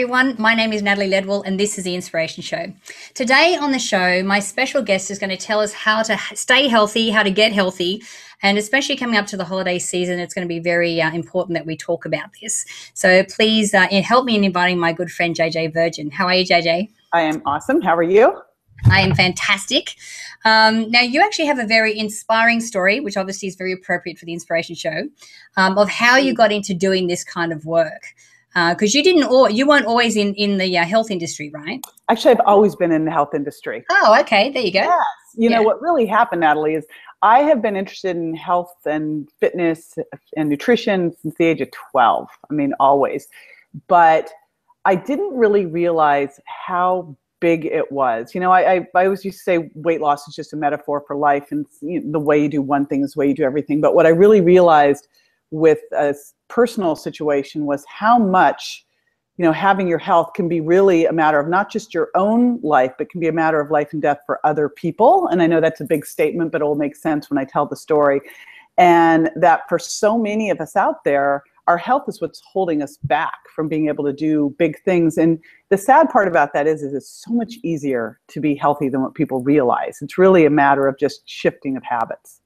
everyone. My name is Natalie Ledwell, and this is the Inspiration Show. Today on the show, my special guest is going to tell us how to stay healthy, how to get healthy, and especially coming up to the holiday season, it's going to be very uh, important that we talk about this. So please uh, help me in inviting my good friend JJ Virgin. How are you, JJ? I am awesome. How are you? I am fantastic. Um, now, you actually have a very inspiring story, which obviously is very appropriate for the Inspiration Show, um, of how you got into doing this kind of work. Because uh, you didn't, or you weren't always in in the uh, health industry, right? Actually, I've always been in the health industry. Oh, okay. There you go. Yes. You yeah. know what really happened, Natalie, is I have been interested in health and fitness and nutrition since the age of 12. I mean, always. But I didn't really realize how big it was. You know, I, I, I, always used to say weight loss is just a metaphor for life, and you know, the way you do one thing is the way you do everything. But what I really realized with a personal situation was how much, you know, having your health can be really a matter of not just your own life, but can be a matter of life and death for other people. And I know that's a big statement, but it will make sense when I tell the story. And that for so many of us out there, our health is what's holding us back from being able to do big things. And the sad part about that is, is it's so much easier to be healthy than what people realize. It's really a matter of just shifting of habits.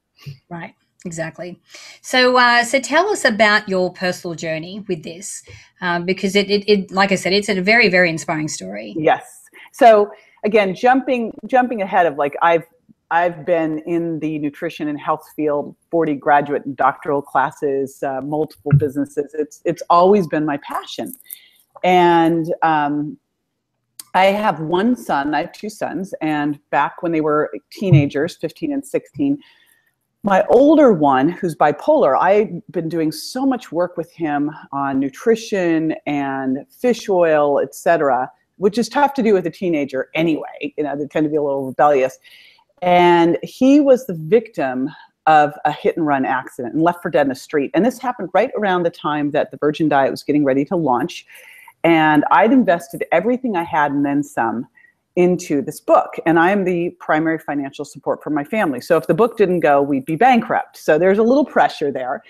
Right. Exactly. So, uh, so tell us about your personal journey with this, um, because it, it, it, like I said, it's a very, very inspiring story. Yes. So again, jumping, jumping ahead of like I've I've been in the nutrition and health field, 40 graduate and doctoral classes, uh, multiple businesses. It's, it's always been my passion. And um, I have one son, I have two sons, and back when they were teenagers, 15 and 16, my older one, who's bipolar, I've been doing so much work with him on nutrition and fish oil, etc., which is tough to do with a teenager anyway. You know, they tend to be a little rebellious and he was the victim of a hit and run accident and left for dead in the street. And this happened right around the time that the Virgin Diet was getting ready to launch. And I'd invested everything I had and then some into this book. And I am the primary financial support for my family. So if the book didn't go, we'd be bankrupt. So there's a little pressure there.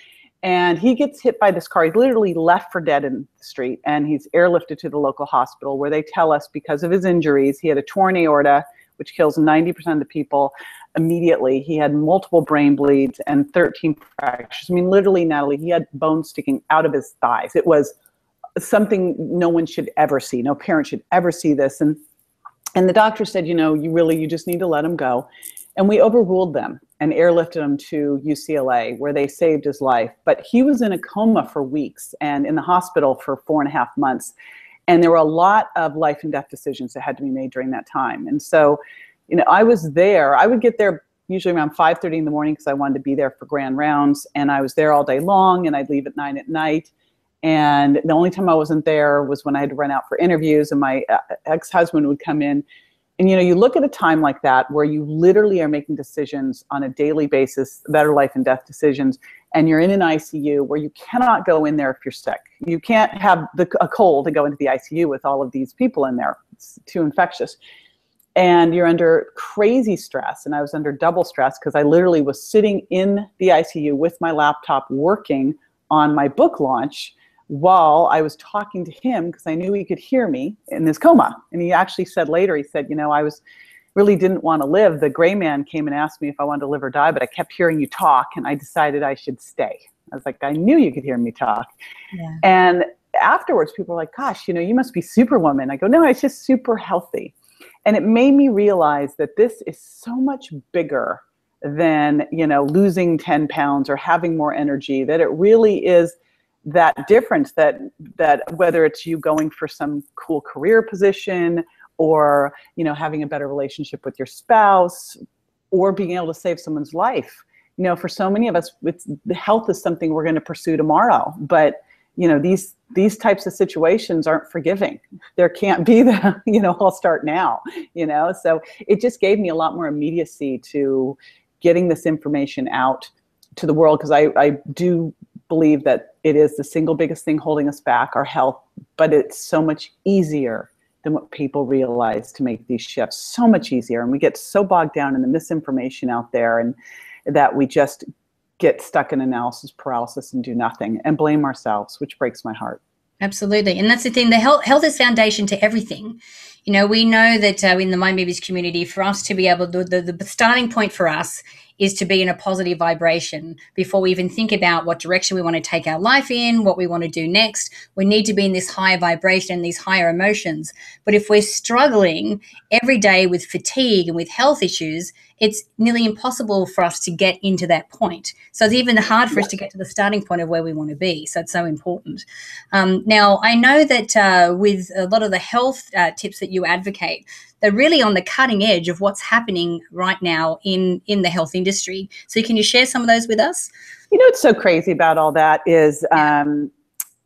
And he gets hit by this car. He's literally left for dead in the street. And he's airlifted to the local hospital where they tell us because of his injuries, he had a torn aorta which kills 90% of the people immediately. He had multiple brain bleeds and 13 fractures. I mean, literally, Natalie, he had bones sticking out of his thighs. It was something no one should ever see. No parent should ever see this. And and the doctor said, you know, you really, you just need to let him go. And we overruled them and airlifted him to UCLA where they saved his life. But he was in a coma for weeks and in the hospital for four and a half months. And there were a lot of life and death decisions that had to be made during that time. And so, you know, I was there. I would get there usually around 5.30 in the morning because I wanted to be there for grand rounds. And I was there all day long and I'd leave at 9 at night. And the only time I wasn't there was when I had to run out for interviews and my uh, ex-husband would come in and you know, you look at a time like that where you literally are making decisions on a daily basis that are life and death decisions, and you're in an ICU where you cannot go in there if you're sick. You can't have the, a cold and go into the ICU with all of these people in there. It's too infectious. And you're under crazy stress. And I was under double stress because I literally was sitting in the ICU with my laptop working on my book launch while I was talking to him because I knew he could hear me in this coma. And he actually said later, he said, you know, I was really didn't want to live. The gray man came and asked me if I wanted to live or die, but I kept hearing you talk and I decided I should stay. I was like, I knew you could hear me talk. Yeah. And afterwards, people were like, gosh, you know, you must be superwoman. I go, no, it's just super healthy. And it made me realize that this is so much bigger than, you know, losing 10 pounds or having more energy, that it really is that difference that that whether it's you going for some cool career position or you know having a better relationship with your spouse or being able to save someone's life. You know for so many of us it's the health is something we're going to pursue tomorrow but you know these these types of situations aren't forgiving. There can't be the you know i'll start now you know? So it just gave me a lot more immediacy to getting this information out to the world because I, I do believe that it is the single biggest thing holding us back, our health, but it's so much easier than what people realize to make these shifts. So much easier. And we get so bogged down in the misinformation out there and that we just get stuck in analysis paralysis and do nothing and blame ourselves, which breaks my heart. Absolutely. And that's the thing. The health, health is foundation to everything. You know, we know that uh, in the Mind Movies community, for us to be able to, the, the starting point for us is to be in a positive vibration before we even think about what direction we want to take our life in, what we want to do next. We need to be in this higher vibration, these higher emotions. But if we're struggling every day with fatigue and with health issues, it's nearly impossible for us to get into that point. So it's even hard for us to get to the starting point of where we want to be. So it's so important. Um, now, I know that uh, with a lot of the health uh, tips that you advocate, they're really on the cutting edge of what's happening right now in in the health industry. So can you share some of those with us? You know what's so crazy about all that is, um,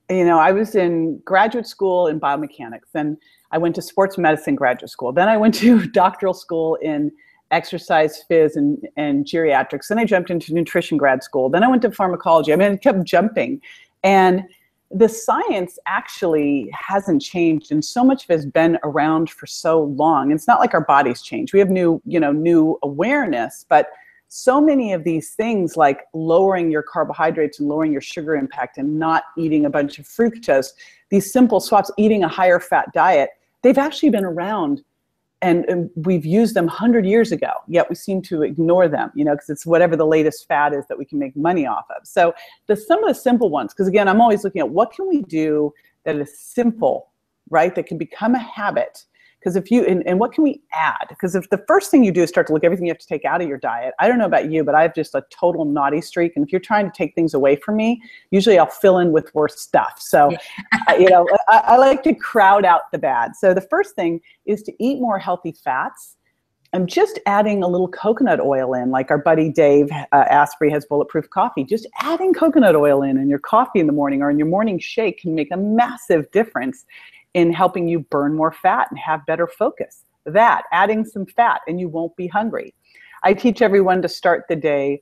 you know, I was in graduate school in biomechanics, and I went to sports medicine graduate school. Then I went to doctoral school in exercise phys and, and geriatrics. Then I jumped into nutrition grad school. Then I went to pharmacology. I mean, I kept jumping. And the science actually hasn't changed and so much of it has been around for so long. It's not like our bodies change. We have new you know new awareness but so many of these things like lowering your carbohydrates and lowering your sugar impact and not eating a bunch of fructose these simple swaps eating a higher fat diet they've actually been around and, we've used them 100 years ago yet we seem to ignore them you know because it's whatever the latest fad is that we can make money off of. So the some of the simple ones because again i'm always looking at what can we do that is simple right? That can become a habit because if you, and, and what can we add? Because if the first thing you do is start to look everything you have to take out of your diet, I don't know about you, but I have just a total naughty streak. And if you're trying to take things away from me, usually I'll fill in with worse stuff. So, you know, I, I like to crowd out the bad. So the first thing is to eat more healthy fats. I'm just adding a little coconut oil in, like our buddy Dave uh, Asprey has bulletproof coffee. Just adding coconut oil in in your coffee in the morning or in your morning shake can make a massive difference in helping you burn more fat and have better focus. That, adding some fat, and you won't be hungry. I teach everyone to start the day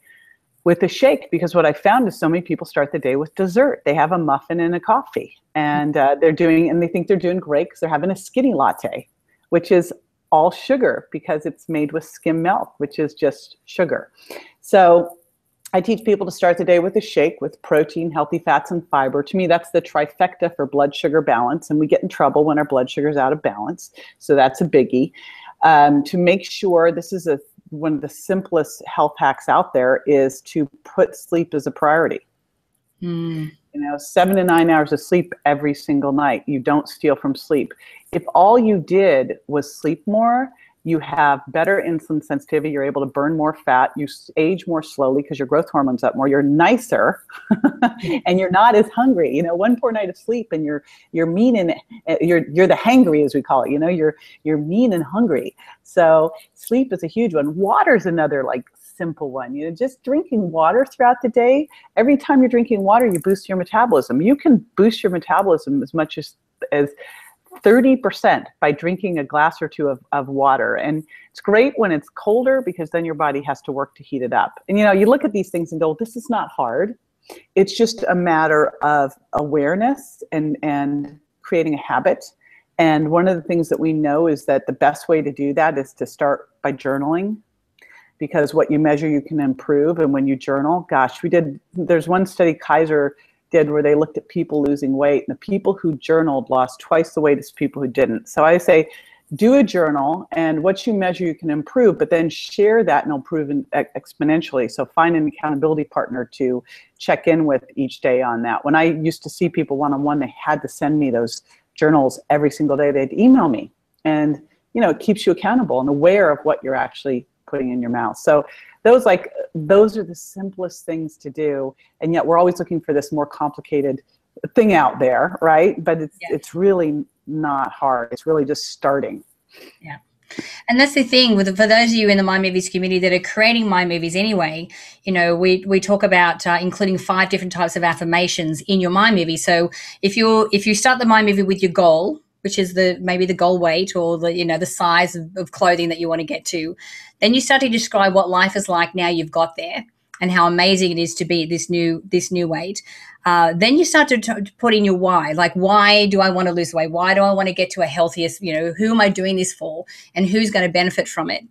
with a shake because what I found is so many people start the day with dessert. They have a muffin and a coffee, and uh, they're doing, and they think they're doing great because they're having a skinny latte, which is all sugar because it's made with skim milk, which is just sugar. So I teach people to start the day with a shake with protein, healthy fats, and fiber. To me, that's the trifecta for blood sugar balance, and we get in trouble when our blood sugar is out of balance. So that's a biggie. Um, to make sure this is a one of the simplest health hacks out there is to put sleep as a priority. Mm. You know, seven to nine hours of sleep every single night. You don't steal from sleep. If all you did was sleep more, you have better insulin sensitivity, you're able to burn more fat, you age more slowly because your growth hormone's up more, you're nicer, and you're not as hungry. You know, one poor night of sleep and you're you're mean and uh, you're you're the hangry as we call it. You know, you're you're mean and hungry. So sleep is a huge one. Water's another like simple one. You know, just drinking water throughout the day. Every time you're drinking water, you boost your metabolism. You can boost your metabolism as much as as 30% by drinking a glass or two of, of water. And it's great when it's colder because then your body has to work to heat it up. And you know, you look at these things and go, this is not hard. It's just a matter of awareness and, and creating a habit. And one of the things that we know is that the best way to do that is to start by journaling because what you measure you can improve. And when you journal, gosh, we did, there's one study Kaiser did where they looked at people losing weight and the people who journaled lost twice the weight as people who didn't. So I say, do a journal and what you measure you can improve, but then share that and improve exponentially. So find an accountability partner to check in with each day on that. When I used to see people one on one, they had to send me those journals every single day. They'd email me, and you know it keeps you accountable and aware of what you're actually putting in your mouth. So those like those are the simplest things to do and yet we're always looking for this more complicated thing out there right but it's yeah. it's really not hard it's really just starting yeah and that's the thing with for those of you in the Mind Movies community that are creating Mind Movies anyway. You know, we we talk about uh, including five different types of affirmations in your Mind Movie. So if you if you start the Mind Movie with your goal, which is the maybe the goal weight or the you know the size of, of clothing that you want to get to then you start to describe what life is like now you've got there and how amazing it is to be this new this new weight. Uh, then you start to, t- put in your why like why do i want to lose weight? Why do i want to get to a healthier you know who am i doing this for and who's going to benefit from it?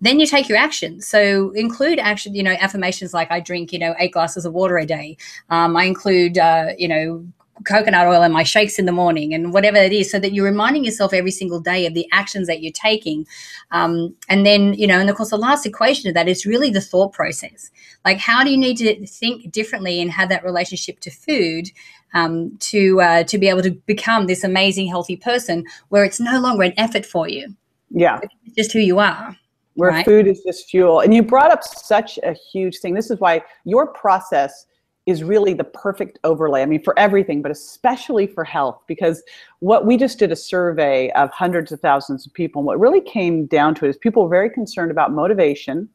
Then you take your action so include action you know affirmations like i drink you know eight glasses of water a day. Um, i include uh, you know coconut oil in my shakes in the morning and whatever it is so that you're reminding yourself every single day of the actions that you're taking. Um, and then you know and of course the last equation of that is really the thought process. Like how do you need to think differently and have that relationship to food um, to uh, to be able to become this amazing healthy person where it's no longer an effort for you? Yeah. It's just who you are where right? food is just fuel. And you brought up such a huge thing. This is why your process is really the perfect overlay. I mean, for everything, but especially for health, because what we just did a survey of hundreds of thousands of people, and what really came down to it is people were very concerned about motivation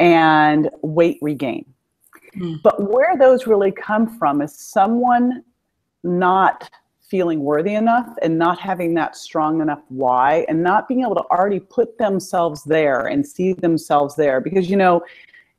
and weight regain. Mm. But where those really come from is someone not feeling worthy enough and not having that strong enough why and not being able to already put themselves there and see themselves there. Because, you know,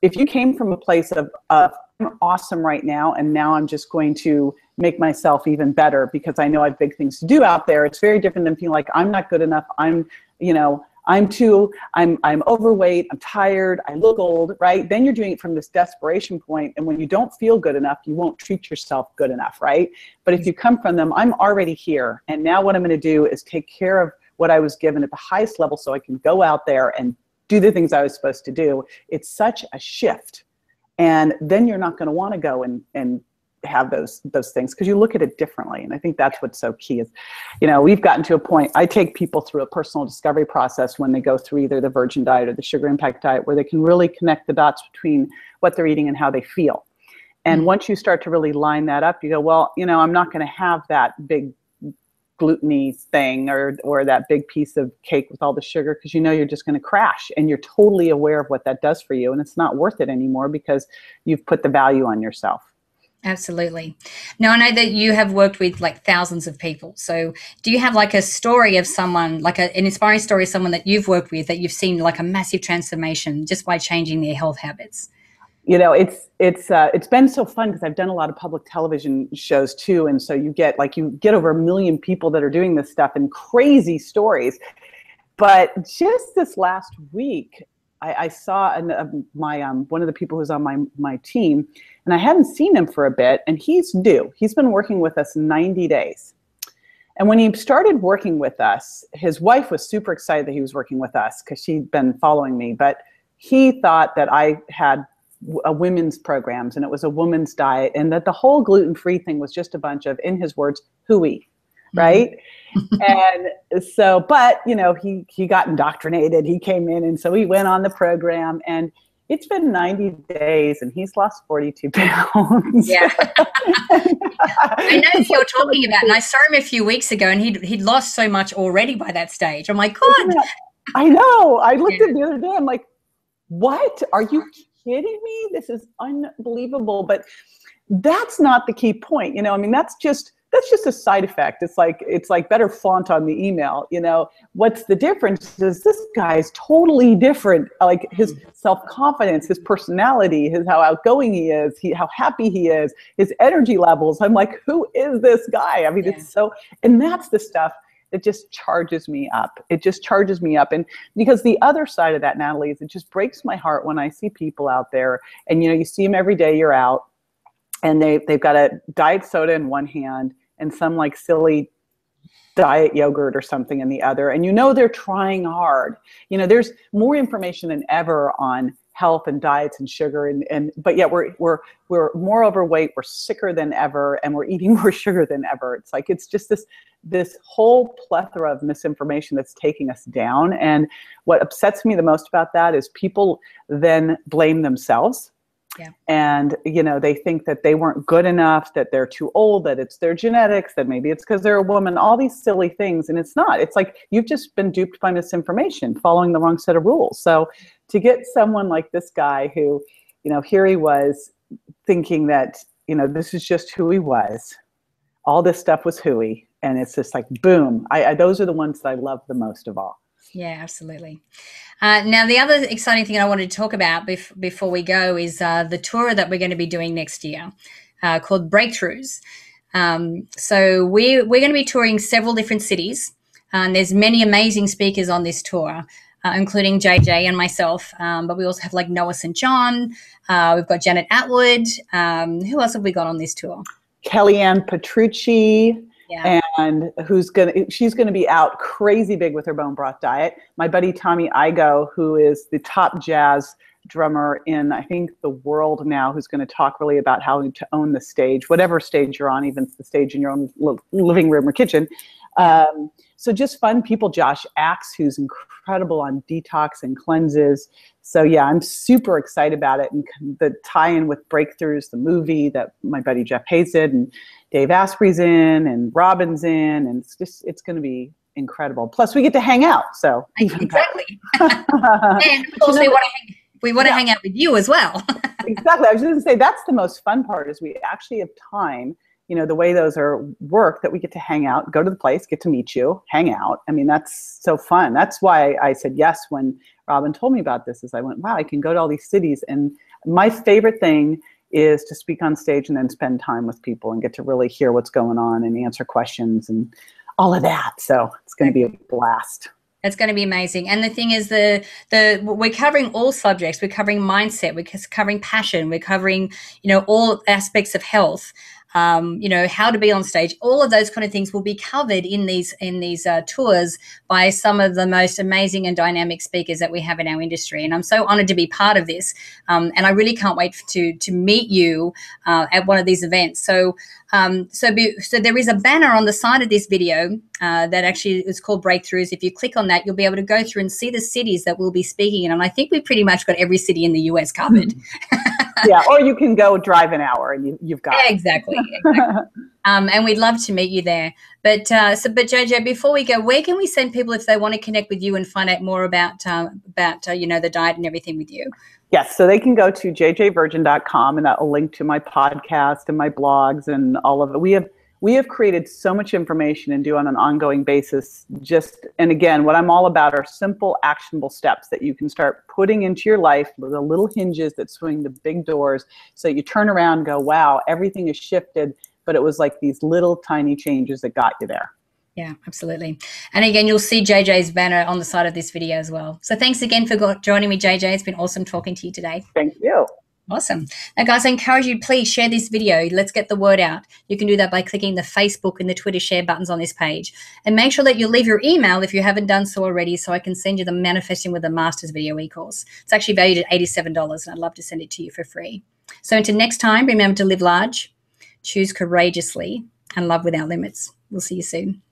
if you came from a place of, of I'm awesome right now, and now I'm just going to make myself even better because I know I have big things to do out there. It's very different than feeling like I'm not good enough. I'm, you know, I'm too, I'm, I'm overweight, I'm tired, I look old, right? Then you're doing it from this desperation point, and when you don't feel good enough, you won't treat yourself good enough, right? But if you come from them, I'm already here, and now what I'm going to do is take care of what I was given at the highest level so I can go out there and do the things I was supposed to do. It's such a shift and then you're not going to want to go and and have those those things because you look at it differently and i think that's what's so key is you know we've gotten to a point i take people through a personal discovery process when they go through either the virgin diet or the sugar impact diet where they can really connect the dots between what they're eating and how they feel and mm-hmm. once you start to really line that up you go well you know i'm not going to have that big gluteny thing or or that big piece of cake with all the sugar because you know you're just going to crash and you're totally aware of what that does for you and it's not worth it anymore because you've put the value on yourself. Absolutely. Now i know that you have worked with like thousands of people so do you have like a story of someone like a, an inspiring story of someone that you've worked with that you've seen like a massive transformation just by changing their health habits you know it's it's uh, it's been so fun because I've done a lot of public television shows too, and so you get like you get over a million people that are doing this stuff and crazy stories. But just this last week, I, I saw an, uh, my um, one of the people who's on my my team, and I hadn't seen him for a bit, and he's new. He's been working with us 90 days. And when he started working with us, his wife was super excited that he was working with us because she'd been following me. But he thought that I had a women's programs and it was a woman's diet and that the whole gluten-free thing was just a bunch of in his words hooey mm-hmm. right and so but you know he he got indoctrinated he came in and so he went on the program and it's been 90 days and he's lost 42 pounds. Yeah. I know who you're talking about. And I saw him a few weeks ago and he'd, he'd lost so much already by that stage. I'm like, God. I know. I looked yeah. at the other day. I'm like, what? Are you kidding me? This is unbelievable. But that's not the key point. You know, I mean, that's just that's just a side effect. It's like it's like better font on the email. You know, what's the difference is this guy is totally different. Like his mm-hmm. self confidence, his personality, his how outgoing he is, he how happy he is, his energy levels. I'm like, who is this guy? I mean, yeah. it's so, and that's the stuff it just charges me up. It just charges me up. And because the other side of that, Natalie, is it just breaks my heart when I see people out there and, you know, you see them every day you're out and they, they've got a diet soda in one hand and some like silly diet yogurt or something in the other. And you know they're trying hard. You know, there's more information than ever on health and diets and sugar and, and but yet we're we're we're more overweight we're sicker than ever and we're eating more sugar than ever. It's like it's just this this whole plethora of misinformation that's taking us down. And what upsets me the most about that is people then blame themselves yeah. And you know, they think that they weren't good enough, that they're too old, that it's their genetics, that maybe it's because they're a woman, all these silly things. And it's not. It's like you've just been duped by misinformation, following the wrong set of rules. So to get someone like this guy who, you know, here he was thinking that, you know, this is just who he was. All this stuff was hooey. And it's just like, boom. I, I those are the ones that I love the most of all. Yeah, absolutely. Uh, now, the other exciting thing I wanted to talk about bef- before we go is uh, the tour that we're going to be doing next year uh, called Breakthroughs. Um, so we, we're going to be touring several different cities. And there's many amazing speakers on this tour uh, including JJ and myself. Um, but we also have like Noah St. John. Uh, we've got Janet Attwood. Um, who else have we got on this tour? Kellyann Petrucci, Yeah. and who's gonna she's gonna be out crazy big with her bone broth diet. My buddy Tommy Igoe, who is the top jazz drummer in I think the world now, who's going to talk really about how to own the stage, whatever stage you're on, even the stage in your own living room or kitchen. Um, so just fun people. Josh Axe, who's incredible on detox and cleanses. So yeah, I'm super excited about it, and the tie-in with Breakthroughs, the movie that my buddy Jeff Hays did, and Dave Asprey's in, and Robin's in, and it's just it's going to be incredible. Plus, we get to hang out. So. Exactly. And of course, we want to hang, we want to hang out with you as well. exactly. I was just going to say that's the most fun part is we actually have time. You know, the way those are work that we get to hang out, go to the place, get to meet you, hang out. I mean, that's so fun. That's why I said yes when Robin told me about this. Is I went, wow, I can go to all these cities, and my favorite thing is to speak on stage and then spend time with people and get to really hear what's going on and answer questions and all of that. So it's going to be a blast. It's going to be amazing. And the thing is, the the we're covering all subjects. We're covering mindset. We're covering passion. We're covering you know all aspects of health. Um, you know how to be on stage. All of those kind of things will be covered in these in these uh, tours by some of the most amazing and dynamic speakers that we have in our industry. And I'm so honored to be part of this. Um, and I really can't wait to to meet you uh, at one of these events. So um, so, be, so there is a banner on the side of this video uh, that actually is called Breakthroughs. If you click on that, you'll be able to go through and see the cities that we'll be speaking in. And I think we've pretty much got every city in the US covered. yeah, or you can go drive an hour and you, you've got exactly. exactly. um, and we'd love to meet you there. But uh, so, but JJ, before we go, where can we send people if they want to connect with you and find out more about uh, about uh, you know the diet and everything with you? Yes, so they can go to jjvirgin.com and that will link to my podcast and my blogs and all of it. We have we have created so much information and do on an ongoing basis just and again what i'm all about are simple actionable steps that you can start putting into your life the little hinges that swing the big doors so you turn around and go wow everything has shifted but it was like these little tiny changes that got you there yeah, absolutely. And again, you'll see JJ's banner on the side of this video as well. So thanks again for joining me, JJ. It's been awesome talking to you today. Thank you. Awesome. Now, guys, I encourage you, please share this video. Let's get the word out. You can do that by clicking the Facebook and the Twitter share buttons on this page. And make sure that you leave your email if you haven't done so already so I can send you the Manifesting with the Masters video e-course. It's actually valued at $87 and I'd love to send it to you for free. So until next time, remember to live large, choose courageously, and love without limits. We'll see you soon.